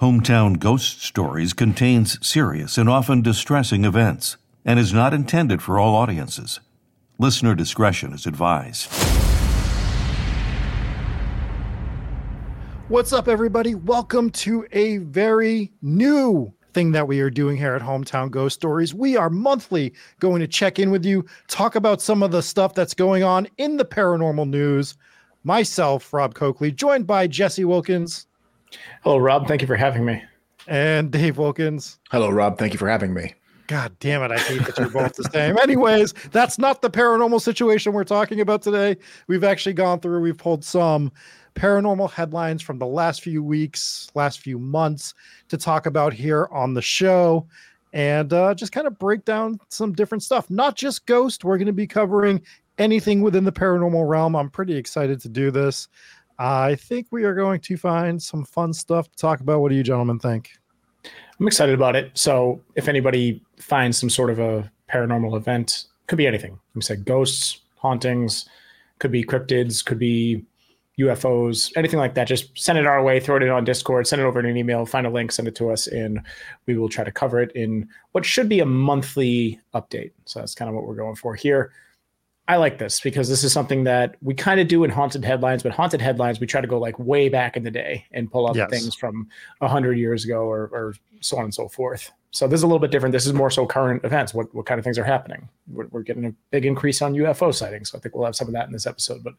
Hometown Ghost Stories contains serious and often distressing events and is not intended for all audiences. Listener discretion is advised. What's up, everybody? Welcome to a very new thing that we are doing here at Hometown Ghost Stories. We are monthly going to check in with you, talk about some of the stuff that's going on in the paranormal news. Myself, Rob Coakley, joined by Jesse Wilkins. Hello, Rob. Thank you for having me. And Dave Wilkins. Hello, Rob. Thank you for having me. God damn it. I hate that you're both the same. Anyways, that's not the paranormal situation we're talking about today. We've actually gone through, we've pulled some paranormal headlines from the last few weeks, last few months to talk about here on the show and uh, just kind of break down some different stuff. Not just ghost. We're going to be covering anything within the paranormal realm. I'm pretty excited to do this. I think we are going to find some fun stuff to talk about. What do you gentlemen think? I'm excited about it. So, if anybody finds some sort of a paranormal event, could be anything. We said ghosts, hauntings, could be cryptids, could be UFOs, anything like that. Just send it our way, throw it in on Discord, send it over in an email, find a link, send it to us, and we will try to cover it in what should be a monthly update. So, that's kind of what we're going for here. I like this because this is something that we kind of do in haunted headlines, but haunted headlines we try to go like way back in the day and pull up yes. things from a hundred years ago or, or, so on and so forth. So this is a little bit different. This is more so current events. What what kind of things are happening? We're, we're getting a big increase on UFO sightings. So I think we'll have some of that in this episode. But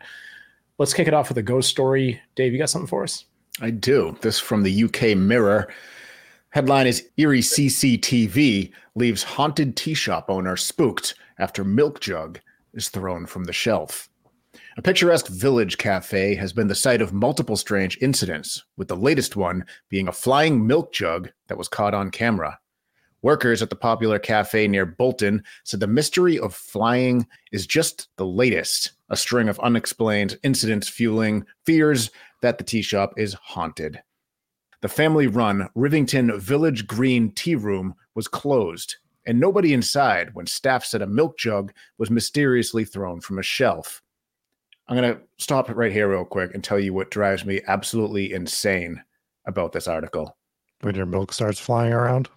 let's kick it off with a ghost story. Dave, you got something for us? I do. This from the UK Mirror. Headline is Eerie CCTV leaves haunted tea shop owner spooked after milk jug is thrown from the shelf. A picturesque village cafe has been the site of multiple strange incidents, with the latest one being a flying milk jug that was caught on camera. Workers at the popular cafe near Bolton said the mystery of flying is just the latest, a string of unexplained incidents fueling fears that the tea shop is haunted. The family run Rivington Village Green Tea Room was closed and nobody inside when staff said a milk jug was mysteriously thrown from a shelf. I'm going to stop right here, real quick, and tell you what drives me absolutely insane about this article. When your milk starts flying around?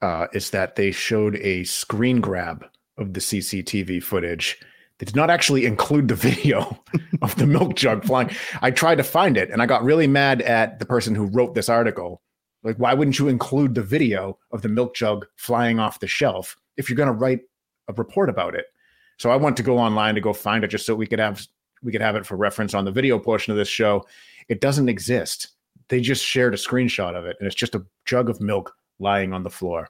Uh, is that they showed a screen grab of the CCTV footage. They did not actually include the video of the milk jug flying. I tried to find it and I got really mad at the person who wrote this article like, why wouldn't you include the video of the milk jug flying off the shelf if you're going to write a report about it? So I went to go online to go find it just so we could have we could have it for reference on the video portion of this show. It doesn't exist. They just shared a screenshot of it, and it's just a jug of milk lying on the floor.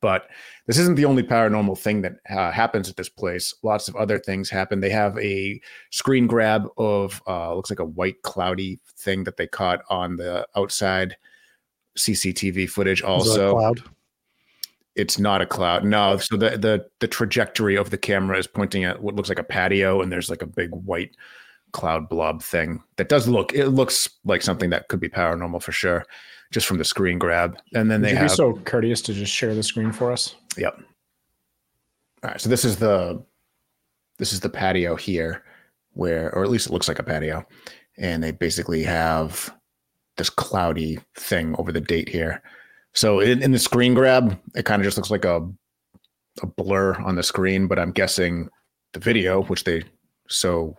But this isn't the only paranormal thing that uh, happens at this place. Lots of other things happen. They have a screen grab of uh, looks like a white cloudy thing that they caught on the outside CCTV footage also. cloud? It's not a cloud. No. So the, the the trajectory of the camera is pointing at what looks like a patio, and there's like a big white cloud blob thing that does look. It looks like something that could be paranormal for sure, just from the screen grab. And then Would they you have. Be so courteous to just share the screen for us. Yep. All right. So this is the this is the patio here, where, or at least it looks like a patio, and they basically have this cloudy thing over the date here. So in, in the screen grab, it kind of just looks like a a blur on the screen, but I'm guessing the video, which they so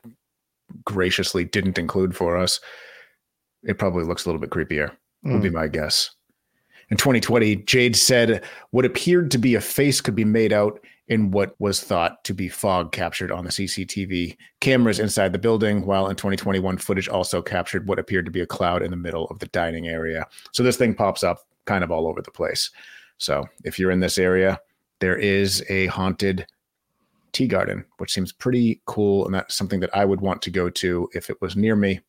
graciously didn't include for us, it probably looks a little bit creepier. Mm. Would be hmm. my guess. In 2020, Jade said what appeared to be a face could be made out in what was thought to be fog captured on the CCTV cameras inside the building, while in 2021, footage also captured what appeared to be a cloud in the middle of the dining area. So this thing pops up kind of all over the place. So if you're in this area, there is a haunted tea garden, which seems pretty cool. And that's something that I would want to go to if it was near me,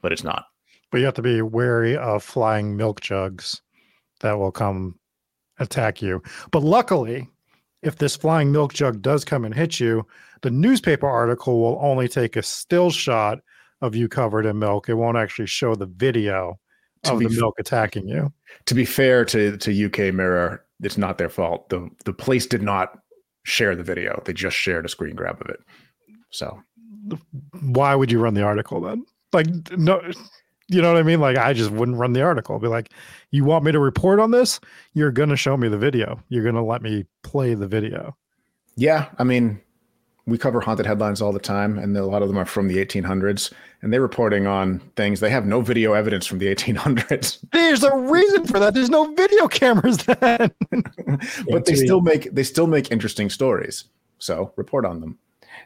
but it's not. But you have to be wary of flying milk jugs. that will come attack you. But luckily, if this flying milk jug does come and hit you, the newspaper article will only take a still shot of you covered in milk. It won't actually show the video of the milk attacking you. To be fair to to UK Mirror, it's not their fault. the The place did not share the video; they just shared a screen grab of it. So Why would you run the article then? Like, no, you know what I mean? Like, I just wouldn't run the article. Be like, you want me to report on this? You're going to show me the video. You're going to let me play the video. Yeah, I mean, we cover haunted headlines all the time, and a lot of them are from the 1800s, and they're reporting on things. They have no video evidence from the 1800s, There's a reason for that. There's no video cameras then. but they still make they still make interesting stories. So report on them.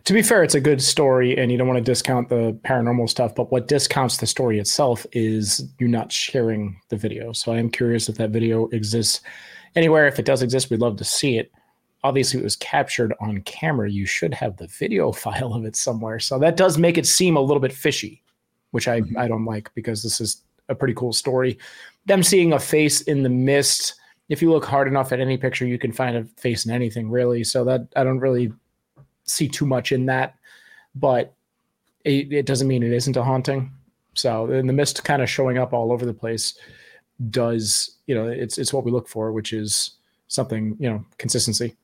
To be fair, it's a good story, and you don't want to discount the paranormal stuff. But what discounts the story itself is you not sharing the video. So I am curious if that video exists anywhere. If it does exist, we'd love to see it. Obviously, it was captured on camera. You should have the video file of it somewhere. So that does make it seem a little bit fishy, which I, mm-hmm. I don't like because this is a pretty cool story. Them seeing a face in the mist. If you look hard enough at any picture, you can find a face in anything, really. So that I don't really see too much in that, but it, it doesn't mean it isn't a haunting. So in the mist kind of showing up all over the place does, you know, it's it's what we look for, which is something, you know, consistency.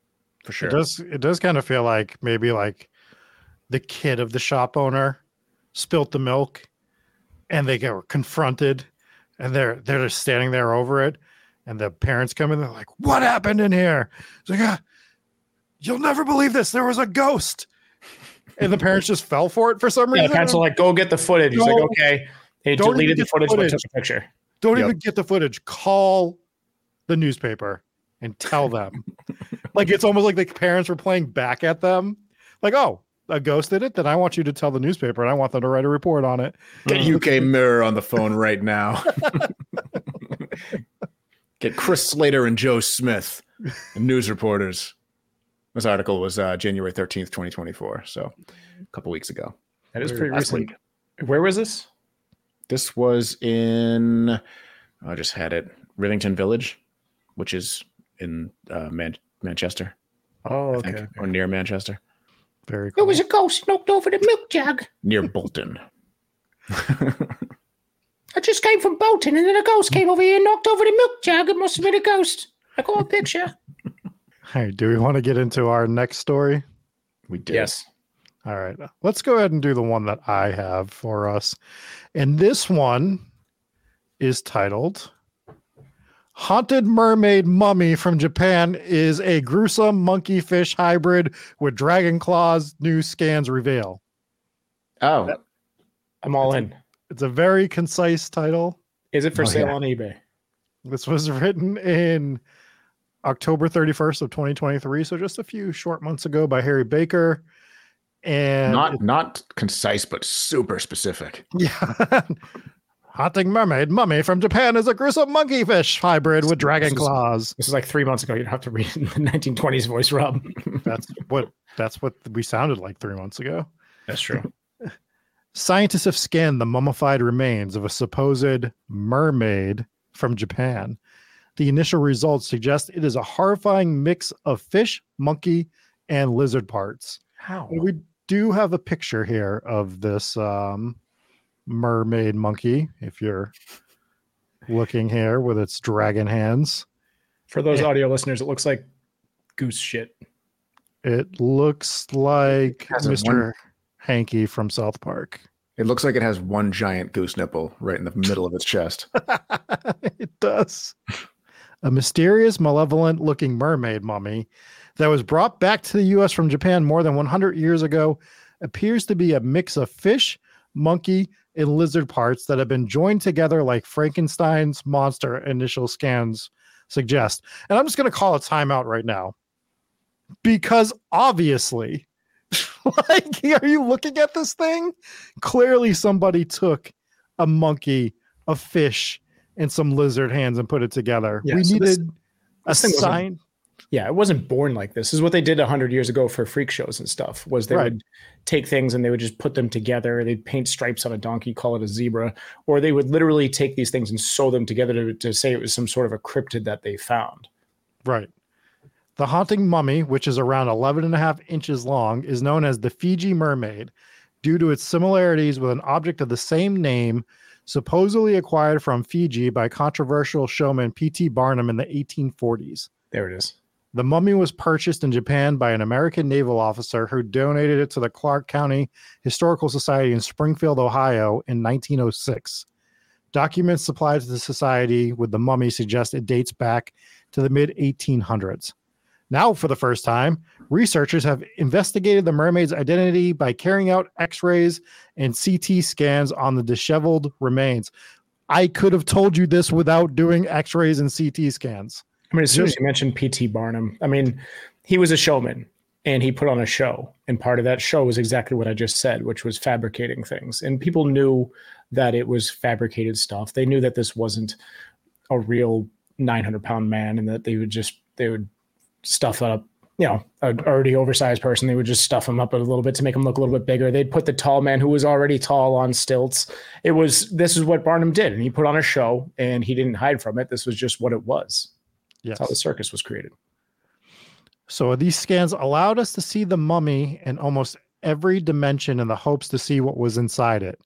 For sure. It does. It does kind of feel like maybe like the kid of the shop owner spilt the milk, and they get confronted, and they're they're just standing there over it, and the parents come in. They're like, "What happened in here?" It's like, ah, "You'll never believe this. There was a ghost," and the parents just fell for it for some Yeah, reason. the parents are like, go get the footage. He's No. like, okay. They Don't deleted the get the footage, but took a picture. Don't Yep. even get the footage. Call the newspaper and tell them. like it's almost like the parents were playing back at them. Like, oh, a ghost did it. Then I want you to tell the newspaper, and I want them to write a report on it. Get UK Mirror on the phone right now. Get Chris Slater and Joe Smith, news reporters. This article was uh, January 13th, 2024. So a couple weeks ago. That is pretty Last recent. Where was this? This was in, I just had it, Rivington Village, which is in uh, Man- Manchester, Oh, I think, okay. or near Manchester, Very cool. There was a ghost knocked over the milk jug. near Bolton. I just came from Bolton, and then a ghost came over here and knocked over the milk jug. It must have been a ghost. I got a picture. Hey, do we want to get into our next story? We do. yes. All right, let's go ahead and do the one that I have for us. And this one is titled Haunted Mermaid Mummy from Japan is a gruesome monkey fish hybrid with dragon claws, new scans reveal. Oh, I'm all in. It's a very concise title. Is it for Oh, sale yeah. on eBay? This was written in October 31st of 2023, so just a few short months ago by Harry Baker. And not not concise, but super specific. Yeah. Haunting mermaid mummy from Japan is a gruesome monkey fish hybrid with dragon This is- claws. This is like three months ago. You'd have to read in the 1920s voice, Rob. That's what that's what we sounded like three months ago. That's true. Scientists have scanned the mummified remains of a supposed mermaid from Japan. The initial results suggest it is a horrifying mix of fish, monkey, and lizard parts. How? We do have a picture here of this um, mermaid monkey. If you're looking here with its dragon hands, For those audio listeners, it looks like goose shit. it looks like Has a Mr. one- Hanky from South Park. It looks like it has one giant goose nipple right in the middle of its chest. it does. A mysterious, malevolent looking mermaid mummy that was brought back to the US from Japan more than 100 years ago appears to be a mix of fish, monkey, and lizard parts that have been joined together like Frankenstein's monster initial scans suggest. And I'm just going to call a timeout right now because obviously, like, are you looking at this thing? Clearly, somebody took a monkey, a fish, and some lizard hands and put it together. Yeah, we so needed a this a- sign. Yeah, it wasn't born like this. This is what they did 100 years ago for freak shows and stuff. Was they Right. would take things and they would just put them together. They'd paint stripes on a donkey, call it a zebra, or they would literally take these things and sew them together to, to say it was some sort of a cryptid that they found. Right. The haunting mummy, which is around 11 and a half inches long, is known as the Fiji mermaid due to its similarities with an object of the same name, supposedly acquired from Fiji by controversial showman P.T. Barnum in the 1840s. There it is. The mummy was purchased in Japan by an American naval officer who donated it to the Clark County Historical Society in Springfield, Ohio in 1906. Documents supplied to the society with the mummy suggest it dates back to the mid 1800s. Now, for the first time, researchers have investigated the mermaid's identity by carrying out x rays and CT scans on the disheveled remains. I could have told you this without doing x rays and CT scans. I mean, as soon as you mentioned P.T. Barnum, I mean, he was a showman and he put on a show. And part of that show was exactly what I just said, which was fabricating things. And people knew that it was fabricated stuff. They knew that this wasn't a real 900 pound man and that they would just, they would stuff up, you know, an already oversized person. They would just stuff him up a little bit to make him look a little bit bigger. They'd put the tall man who was already tall on stilts. It was, this is what Barnum did. And he put on a show and he didn't hide from it. This was just what it was. Yes. That's how the circus was created. So these scans allowed us to see the mummy in almost every dimension in the hopes to see what was inside it.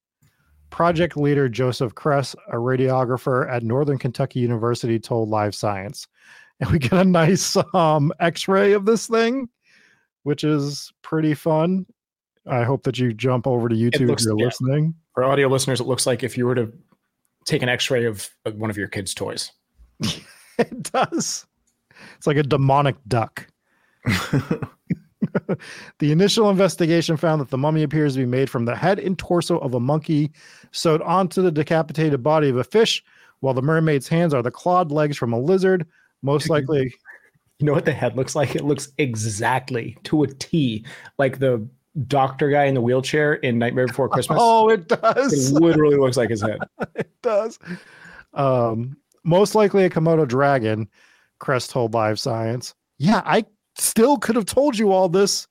Project leader Joseph Kress, a radiographer at Northern Kentucky University, told Live Science. And we get a nice um, x ray of this thing, which is pretty fun. I hope that you jump over to YouTube looks- if you're yeah. listening. For audio listeners, it looks like if you were to take an X-ray of of one of your kids' toys. It does. It's like a demonic duck. the initial investigation found that the mummy appears to be made from the head and torso of a monkey sewed onto the decapitated body of a fish, while the mermaid's hands are the clawed legs from a lizard. Most likely, You know what the head looks like? It looks exactly to a T like the doctor guy in the wheelchair in Nightmare Before Christmas. oh, it does. it literally looks like his head. it does. Um, most likely a Komodo dragon, Crest told Live Science. Yeah, I still could have told you all this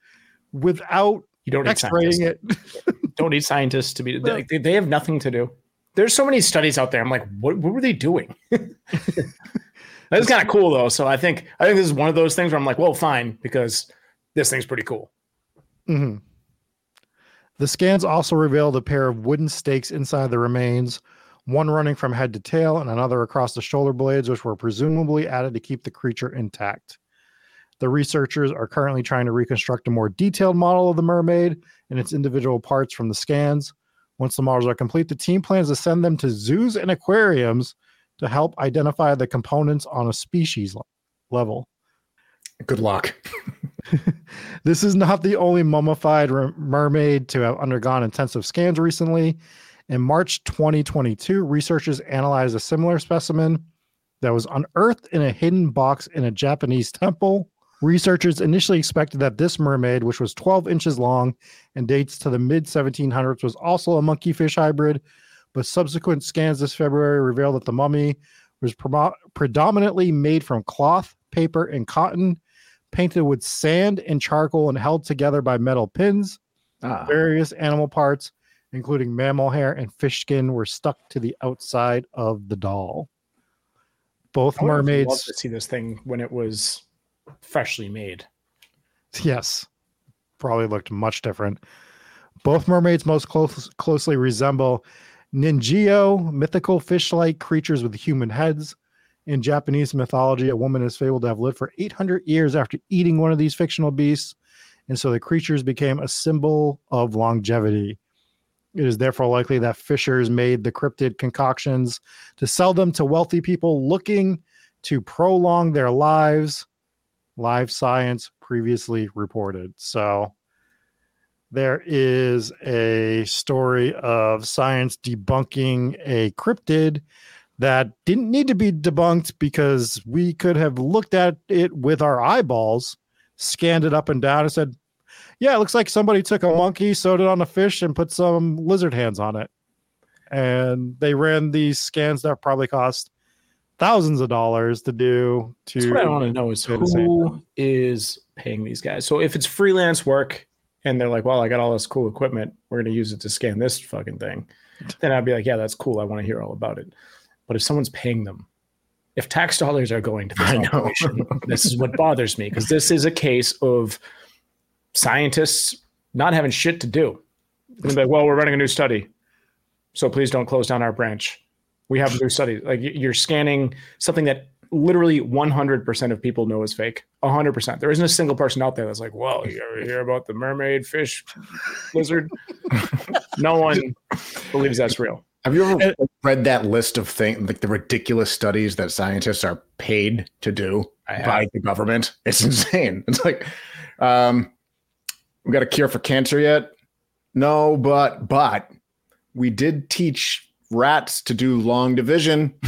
without You don't need x-raying it. Don't need scientists to be. They- they have nothing to do. There's so many studies out there. I'm like, what? What were they doing? That's kind of cool though. So I think I think this is one of those things where I'm like, well, fine, because this thing's pretty cool. Mhm. The scans also revealed a pair of wooden stakes inside the remains, one running from head to tail and another across the shoulder blades, which were presumably added to keep the creature intact. The researchers are currently trying to reconstruct a more detailed model of the mermaid and its individual parts from the scans. Once the models are complete, the team plans to send them to zoos and aquariums to help identify the components on a species le- level. Good luck. This is not the only mummified re- mermaid to have undergone intensive scans recently. In March 2022, researchers analyzed a similar specimen that was unearthed in a hidden box in a Japanese temple. Researchers initially expected that this mermaid, which was 12 inches long and dates to the mid 1700s, was also a monkeyfish hybrid, but subsequent scans this February revealed that the mummy was promo- predominantly made from cloth, paper, and cotton painted with sand and charcoal and held together by metal pins. Ah, Various animal parts, including mammal hair and fish skin, were stuck to the outside of the doll. Both I would have loved mermaids, to see this thing when it was freshly made. yes, probably looked much different. Both mermaids most close, closely resemble Ningyo, mythical fish like creatures with human heads. In Japanese mythology, a woman is fabled to have lived for 800 years after eating one of these fictional beasts, and so the creatures became a symbol of longevity. It is therefore likely that fishers made the cryptid concoctions to sell them to wealthy people looking to prolong their lives. Live Science previously reported. So there is a story of science debunking a cryptid that didn't need to be debunked because we could have looked at it with our eyeballs, scanned it up and down, and said, Yeah, it looks like somebody took a monkey, sewed it on a fish, and put some lizard hands on it. And they ran these scans that probably cost thousands of dollars to do to That's what I want to know is do the same who is paying these guys. So if it's freelance work and they're like, "Well, I got all this cool equipment, we're going to use it to scan this fucking thing," then I'd be like, "Yeah, that's cool. I want to hear all about it." But if someone's paying them, if tax dollars are going to this operation, this is what bothers me because this is a case of scientists not having shit to do. And they're like, well, we're running a new study, so please don't close down our branch. We have a new study. Like you're scanning something that literally 100% of people know is fake. 100%. There isn't a single person out there that's like, well, you ever hear about the mermaid, fish, lizard? no one believes that's real. Have you ever read that list of things, like the ridiculous studies that scientists are paid to do by the government? It's insane. It's like, um, we got a cure for cancer yet? No, but but we did teach rats to do long division.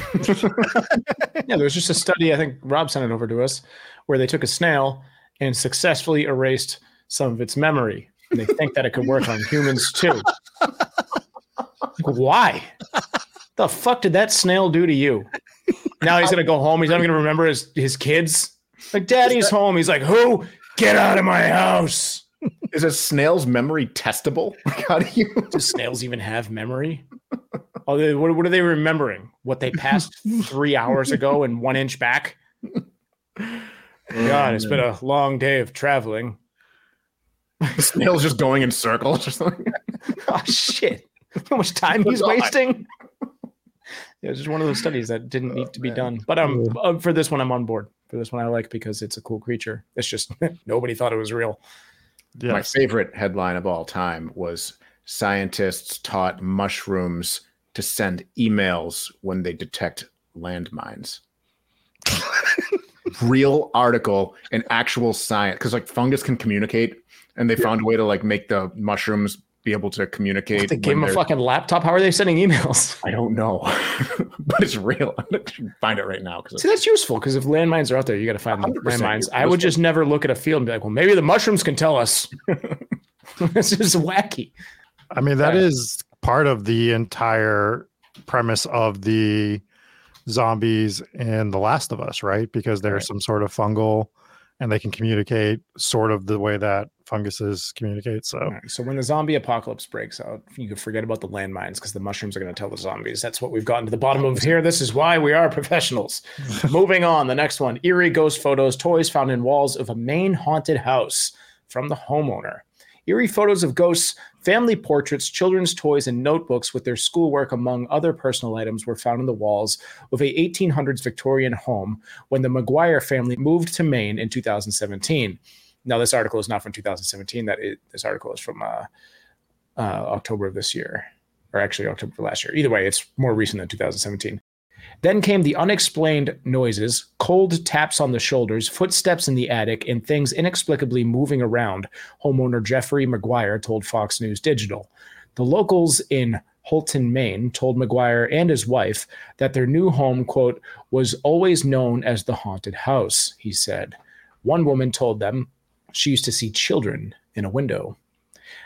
Yeah, there was just a study, I think Rob sent it over to us, where they took a snail and successfully erased some of its memory. And they think that it could work on humans too. Why? The fuck did that snail do to you? Now he's gonna go home. He's not gonna remember his, his kids. Like, daddy's home. He's like, who? Get out of my house. Is a snail's memory testable? How do you? Do snails even have memory? Oh, they, what, what are they remembering? What they passed three hours ago and one inch back? God, it's been a long day of traveling. The snail's just going in circles or something. Oh shit! How much time he's wasting? Yeah, it's just one of those studies that didn't need to be man. done. But um, uh, for this one, I'm on board. For this one, I like because it's a cool creature. It's just nobody thought it was real. yes. My favorite headline of all time was scientists taught mushrooms to send emails when they detect landmines. Real article and actual science because like fungus can communicate and they found a way to like make the mushrooms be able to communicate. They gave when him a fucking laptop. How are they sending emails? I don't know, but it's real. I'm gonna find it right now because See, that's useful because if landmines are out there, you got to find the 100% landmines. I would just never look at a field and be like, well, maybe the mushrooms can tell us. this is wacky. I mean, that Yeah. is part of the entire premise of the zombies in The Last of Us, right? Because there's Right. some sort of fungal and they can communicate sort of the way that funguses communicate. So, right, so when the zombie apocalypse breaks out, you can forget about the landmines because the mushrooms are going to tell the zombies. That's what we've gotten to the bottom of here. This is why we are professionals. Moving on, the next one: eerie ghost photos, toys found in walls of a Maine haunted house from the homeowner. Eerie photos of ghosts, family portraits, children's toys, and notebooks with their schoolwork, among other personal items, were found in the walls of a 1800s Victorian home when the McGuire family moved to Maine in 2017. Now, this article is not from 2017. That is, this article is from uh, uh, October of this year, or actually October of last year. Either way, it's more recent than 2017. Then came the unexplained noises, cold taps on the shoulders, footsteps in the attic, and things inexplicably moving around, homeowner Jeffrey McGuire told Fox News Digital. The locals in Houlton, Maine, told McGuire and his wife that their new home, quote, was always known as the haunted house, he said. One woman told them she used to see children in a window.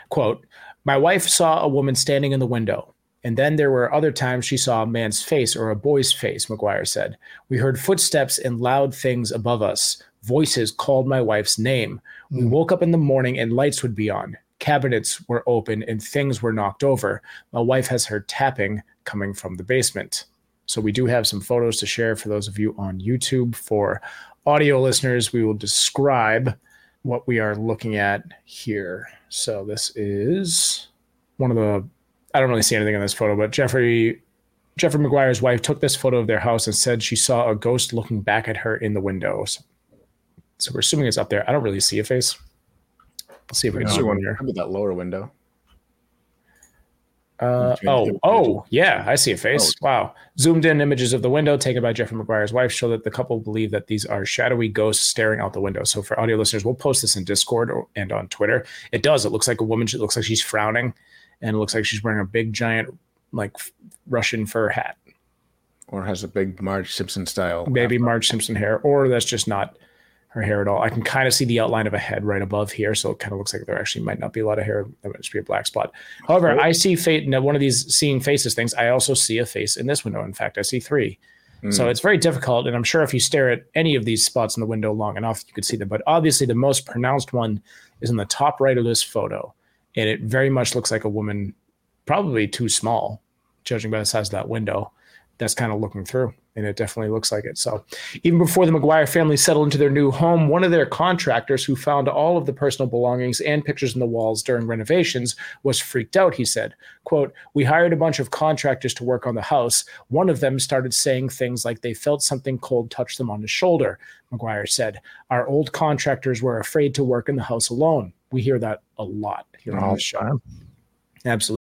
Quote, My wife saw a woman standing in the window. And then there were other times she saw a man's face or a boy's face, McGuire said. We heard footsteps and loud things above us. Voices called my wife's name. We hmm. woke up in the morning and lights would be on. Cabinets were open and things were knocked over. My wife has heard tapping coming from the basement. So we do have some photos to share for those of you on YouTube. For audio listeners, we will describe what we are looking at here. So this is one of the I don't really see anything in this photo, but Jeffrey Jeffrey McGuire's wife took this photo of their house and said she saw a ghost looking back at her in the windows. So we're assuming it's up there. I don't really see a face. Let's see if we can Another zoom one in here. How about that lower window? Uh, oh, oh, yeah, I see a face. Wow. Zoomed in images of the window taken by Jeffrey McGuire's wife show that the couple believe that these are shadowy ghosts staring out the window. So for audio listeners, we'll post this in Discord or, and on Twitter. It does. It looks like a woman. It looks like she's frowning and it looks like she's wearing a big, giant, like Russian fur hat. Or has a big Marge Simpson style? Maybe Marge Simpson hair, or that's just not her hair at all. I can kind of see the outline of a head right above here, so it kind of looks like there actually might not be a lot of hair. That might just be a black spot. However, I see fate in one of these seeing faces things. I also see a face in this window. In fact, I see three. So hmm. it's very difficult. And I'm sure if you stare at any of these spots in the window long enough, you could see them. But obviously, the most pronounced one is in the top right of this photo. And it very much looks like a woman, probably too small, judging by the size of that window, that's kind of looking through. And it definitely looks like it. So, even before the McGuire family settled into their new home, one of their contractors who found all of the personal belongings and pictures in the walls during renovations was freaked out, he said. Quote, We hired a bunch of contractors to work on the house. One of them started saying things like they felt something cold touch them on the shoulder, McGuire said. Our old contractors were afraid to work in the house alone. We hear that a lot here on this show. the time. Absolutely.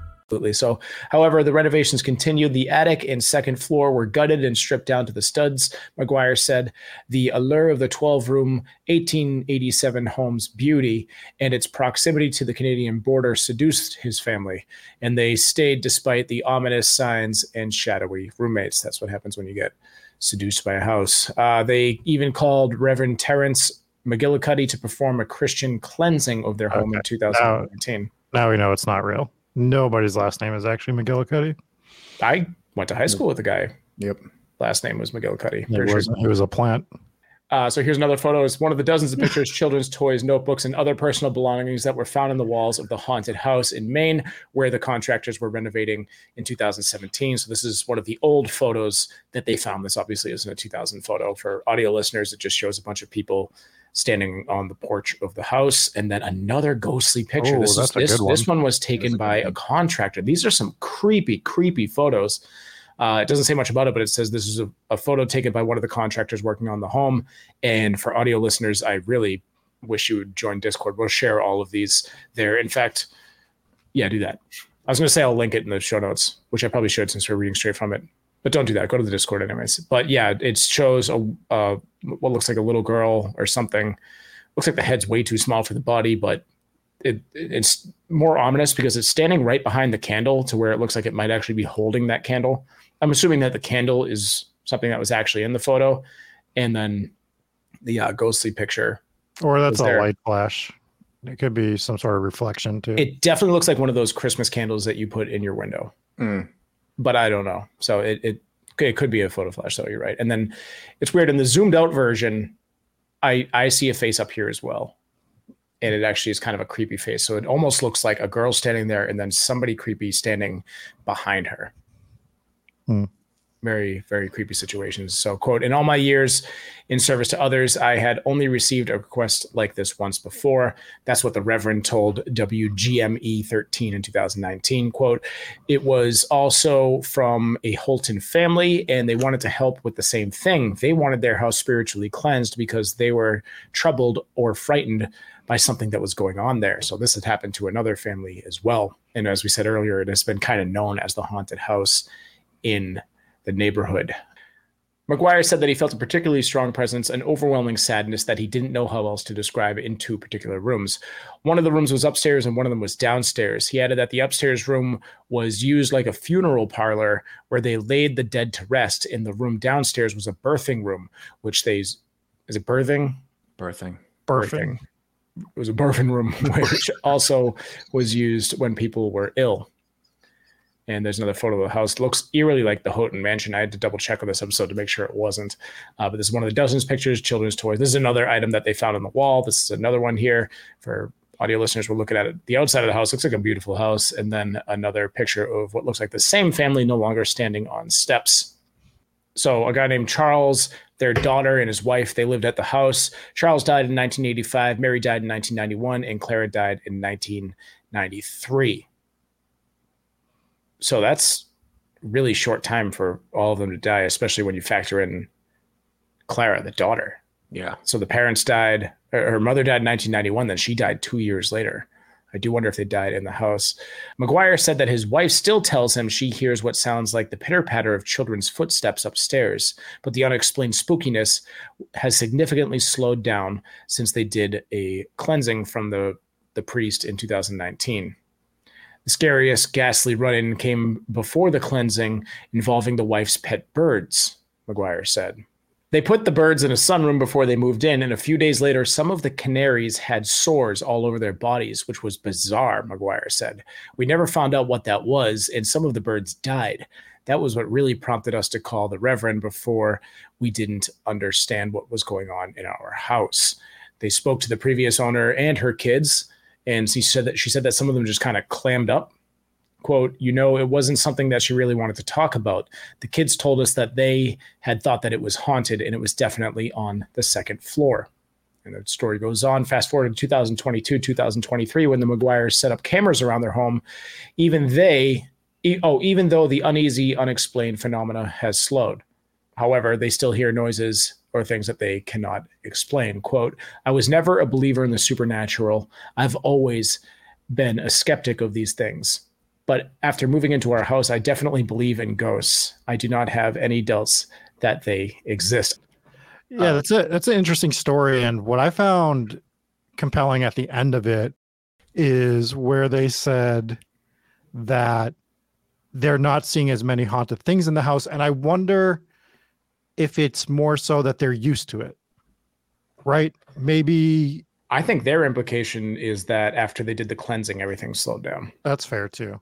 Absolutely. So, however, the renovations continued. The attic and second floor were gutted and stripped down to the studs. McGuire said the allure of the 12 room 1887 home's beauty and its proximity to the Canadian border seduced his family, and they stayed despite the ominous signs and shadowy roommates. That's what happens when you get seduced by a house. Uh, they even called Reverend Terrence McGillicuddy to perform a Christian cleansing of their home in Okay. 2019. Now we know it's not real. Nobody's last name is actually McGillicuddy. I went to high school with a guy. Yep. Last name was McGillicuddy. It Pretty sure. was, it was a plant. Uh, so here's another photo. It's one of the dozens of pictures, children's toys, notebooks, and other personal belongings that were found in the walls of the haunted house in Maine, where the contractors were renovating in 2017. So this is one of the old photos that they found. This obviously isn't a 2000 photo. For audio listeners, it just shows a bunch of people standing on the porch of the house, and then another ghostly picture. Oh, this is a this, one. this one was taken by a contractor. These are some creepy, creepy photos. Uh, it doesn't say much about it, but it says this is a, a photo taken by one of the contractors working on the home. And for audio listeners, I really wish you would join Discord. We'll share all of these there. In fact, yeah, do that. I was going to say I'll link it in the show notes, which I probably should since we're reading straight from it. But don't do that. Go to the Discord anyways. But yeah, it shows a uh, what looks like a little girl or something. Looks like the head's way too small for the body, but it it's more ominous because it's standing right behind the candle to where it looks like it might actually be holding that candle. I'm assuming that the candle is something that was actually in the photo, and then the uh, ghostly picture. Or that's a there- light flash. It could be some sort of reflection too. It definitely looks like one of those Christmas candles that you put in your window, Mm. But I don't know. So it it it could be a photo flash. So you're right. And then it's weird in the zoomed out version. I I see a face up here as well, and it actually is kind of a creepy face. So it almost looks like a girl standing there, and then somebody creepy standing behind her. Hmm. Very very creepy situations. So quote: In all my years in service to others, I had only received a request like this once before. That's what the Reverend told WGME 13 in 2019. Quote, it was also from a Houlton family, and they wanted to help with the same thing. They wanted their house spiritually cleansed because they were troubled or frightened by something that was going on there. So this had happened to another family as well. And as we said earlier, it has been kind of known as the haunted house in the neighborhood. McGuire said that he felt a particularly strong presence, an overwhelming sadness that he didn't know how else to describe in two particular rooms. One of the rooms was upstairs and one of them was downstairs. He added that the upstairs room was used like a funeral parlor where they laid the dead to rest, and the room downstairs was a birthing room, which they is it birthing? Birthing. Birthing. It was a birthing room, which also was used when people were ill. And there's another photo of the house. Looks eerily like the Houghton Mansion. I had to double check on this episode to make sure it wasn't. Uh, but this is one of the dozens pictures, children's toys. This is another item that they found on the wall. This is another one here for audio listeners. We're looking at it. The outside of the house looks like a beautiful house. And then another picture of what looks like the same family no longer standing on steps. So a guy named Charles, their daughter and his wife, they lived at the house. Charles died in 1985. Mary died in 1991, and Clara died in 1993. So that's really short time for all of them to die, especially when you factor in Clara, the daughter. Yeah. So the parents died. Her her mother died in 1991. Then she died two years later. I do wonder if they died in the house. McGuire said that his wife still tells him she hears what sounds like the pitter patter of children's footsteps upstairs, but the unexplained spookiness has significantly slowed down since they did a cleansing from the, the priest in 2019. The scariest ghastly run in came before the cleansing involving the wife's pet birds, McGuire said. They put the birds in a sunroom before they moved in, and a few days later, some of the canaries had sores all over their bodies, which was bizarre, McGuire said. We never found out what that was, and some of the birds died. That was what really prompted us to call the Reverend before we didn't understand what was going on in our house. They spoke to the previous owner and her kids, and she said that she said that some of them just kind of clammed up quote, you know, it wasn't something that she really wanted to talk about. The kids told us that they had thought that it was haunted and it was definitely on the second floor. And the story goes on. Fast forward to 2022, 2023, when the McGuires set up cameras around their home, even they, oh, even though the uneasy, unexplained phenomena has slowed. However, they still hear noises or things that they cannot explain. Quote, I was never a believer in the supernatural. I've always been a skeptic of these things. But after moving into our house, I definitely believe in ghosts. I do not have any doubts that they exist. Yeah, uh, that's a that's an interesting story. And what I found compelling at the end of it is where they said that they're not seeing as many haunted things in the house. And I wonder if it's more so that they're used to it. Right? Maybe I think their implication is that after they did the cleansing, everything slowed down. That's fair too.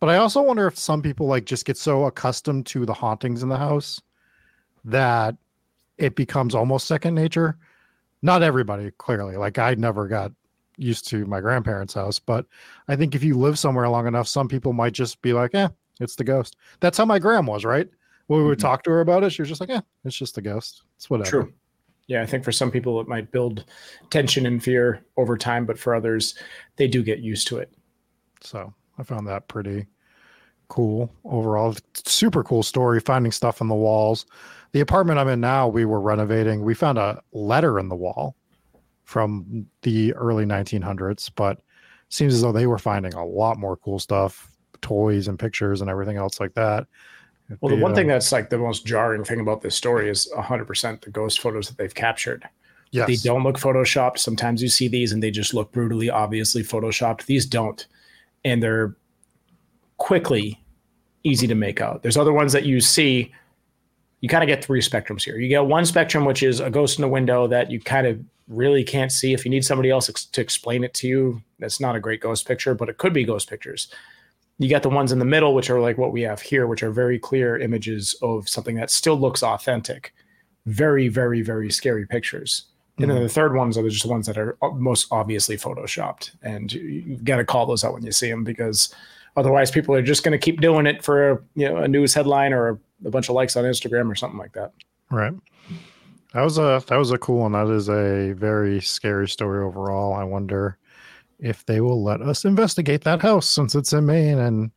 But I also wonder if some people like just get so accustomed to the hauntings in the house that it becomes almost second nature. Not everybody, clearly. Like I never got used to my grandparents' house, but I think if you live somewhere long enough, some people might just be like, "Yeah, it's the ghost." That's how my grandma was, right? When we would mm-hmm. talk to her about it, she was just like, "Yeah, it's just a ghost. It's whatever." True yeah, I think for some people it might build tension and fear over time, but for others, they do get used to it. So I found that pretty cool overall. Super cool story, finding stuff on the walls. The apartment I'm in now, we were renovating. We found a letter in the wall from the early 1900s, but seems as though they were finding a lot more cool stuff, toys and pictures and everything else like that. Well, the one thing uh, that's like the most jarring thing about this story is 100% the ghost photos that they've captured. Yes. They don't look photoshopped. Sometimes you see these and they just look brutally, obviously photoshopped. These don't. And they're quickly easy to make out. There's other ones that you see. You kind of get three spectrums here. You get one spectrum, which is a ghost in a window that you kind of really can't see. If you need somebody else to explain it to you, that's not a great ghost picture, but it could be ghost pictures. You got the ones in the middle, which are like what we have here, which are very clear images of something that still looks authentic. Very, very, very scary pictures. And then mm-hmm. the third ones are just the ones that are most obviously photoshopped. And you've got to call those out when you see them because otherwise people are just going to keep doing it for you know a news headline or a bunch of likes on Instagram or something like that. Right. That was a that was a cool one. That is a very scary story overall. I wonder if they will let us investigate that house since it's in Maine. And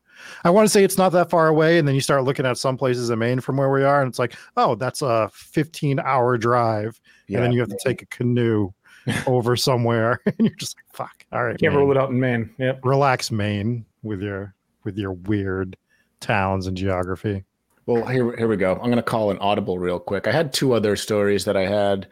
I want to say it's not that far away. And then you start looking at some places in Maine from where we are, and it's like, oh, that's a 15 hour drive. Yeah. And then you have to take a canoe over somewhere. and you're just like, fuck. All right. Can't Maine. rule it out in Maine. Yep. Relax, Maine, with your with your weird towns and geography. Well, here, here we go. I'm going to call an audible real quick. I had two other stories that I had.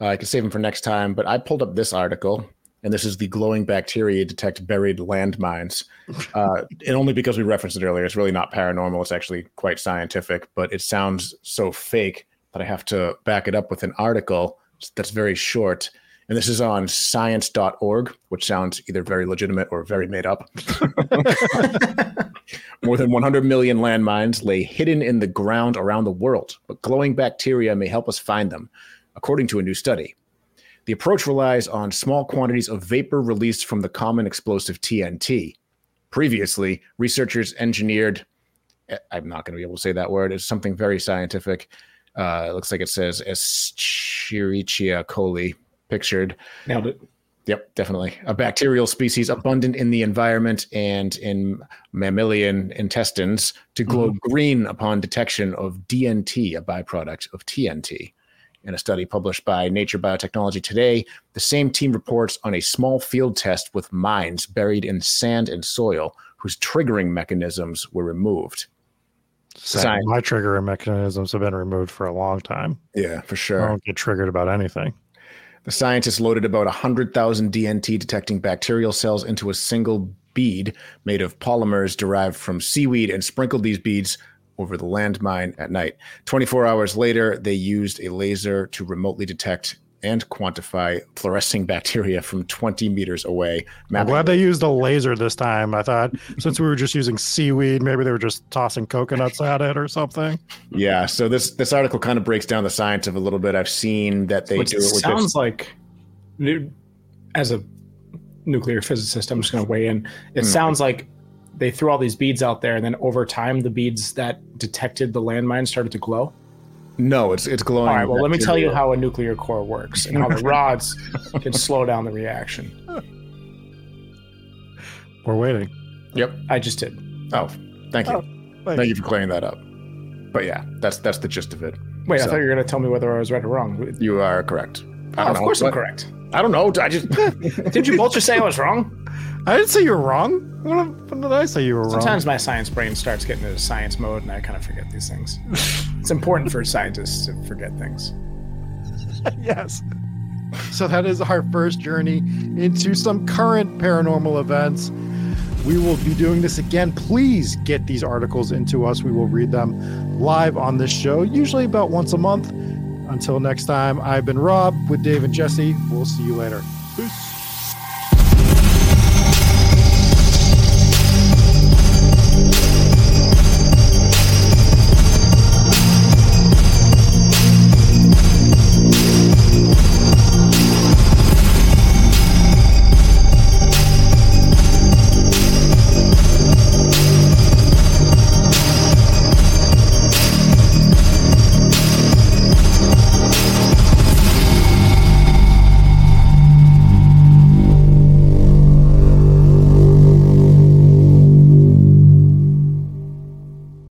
Uh, I could save them for next time, but I pulled up this article and this is the glowing bacteria detect buried landmines. Uh, and only because we referenced it earlier, it's really not paranormal. It's actually quite scientific, but it sounds so fake that I have to back it up with an article that's very short. And this is on science.org, which sounds either very legitimate or very made up. More than 100 million landmines lay hidden in the ground around the world, but glowing bacteria may help us find them, according to a new study. The approach relies on small quantities of vapor released from the common explosive TNT. Previously, researchers engineered, eh, I'm not going to be able to say that word, it's something very scientific. Uh, it looks like it says Escherichia coli pictured. Nailed it. Yep, definitely. A bacterial species abundant in the environment and in mammalian intestines to glow mm-hmm. green upon detection of DNT, a byproduct of TNT. In a study published by Nature Biotechnology today, the same team reports on a small field test with mines buried in sand and soil whose triggering mechanisms were removed. Science. My triggering mechanisms have been removed for a long time. Yeah, for sure. I don't get triggered about anything. The scientists loaded about 100,000 DNT detecting bacterial cells into a single bead made of polymers derived from seaweed and sprinkled these beads over the landmine at night. 24 hours later, they used a laser to remotely detect and quantify fluorescing bacteria from 20 meters away. I'm glad they used a laser this time. I thought since we were just using seaweed, maybe they were just tossing coconuts at it or something. yeah, so this this article kind of breaks down the science of a little bit. I've seen that they Which do it with sounds this. like, as a nuclear physicist, I'm just going to weigh in. It Hmm. sounds like they threw all these beads out there, and then over time, the beads that detected the landmine started to glow. No, it's it's glowing. All right, well, let me tell you how a nuclear core works and how the rods can slow down the reaction. We're waiting. Yep. I just did. Oh, thank you. Oh, thank Thank you for clearing that up. But yeah, that's that's the gist of it. Wait, I thought you were going to tell me whether I was right or wrong. You are correct. I Oh, don't of know. course I'm What- correct. I don't know. I just Did you both just say I was wrong? I didn't say you were wrong. What, when did I say you were Sometimes my science brain starts getting into science mode, and I kind of forget these things. it's important for scientists to forget things. yes. So that is our first journey into some current paranormal events. We will be doing this again. Please get these articles into us. We will read them live on this show, usually about once a month. Until next time, I've been Rob with Dave and Jesse. We'll see you later.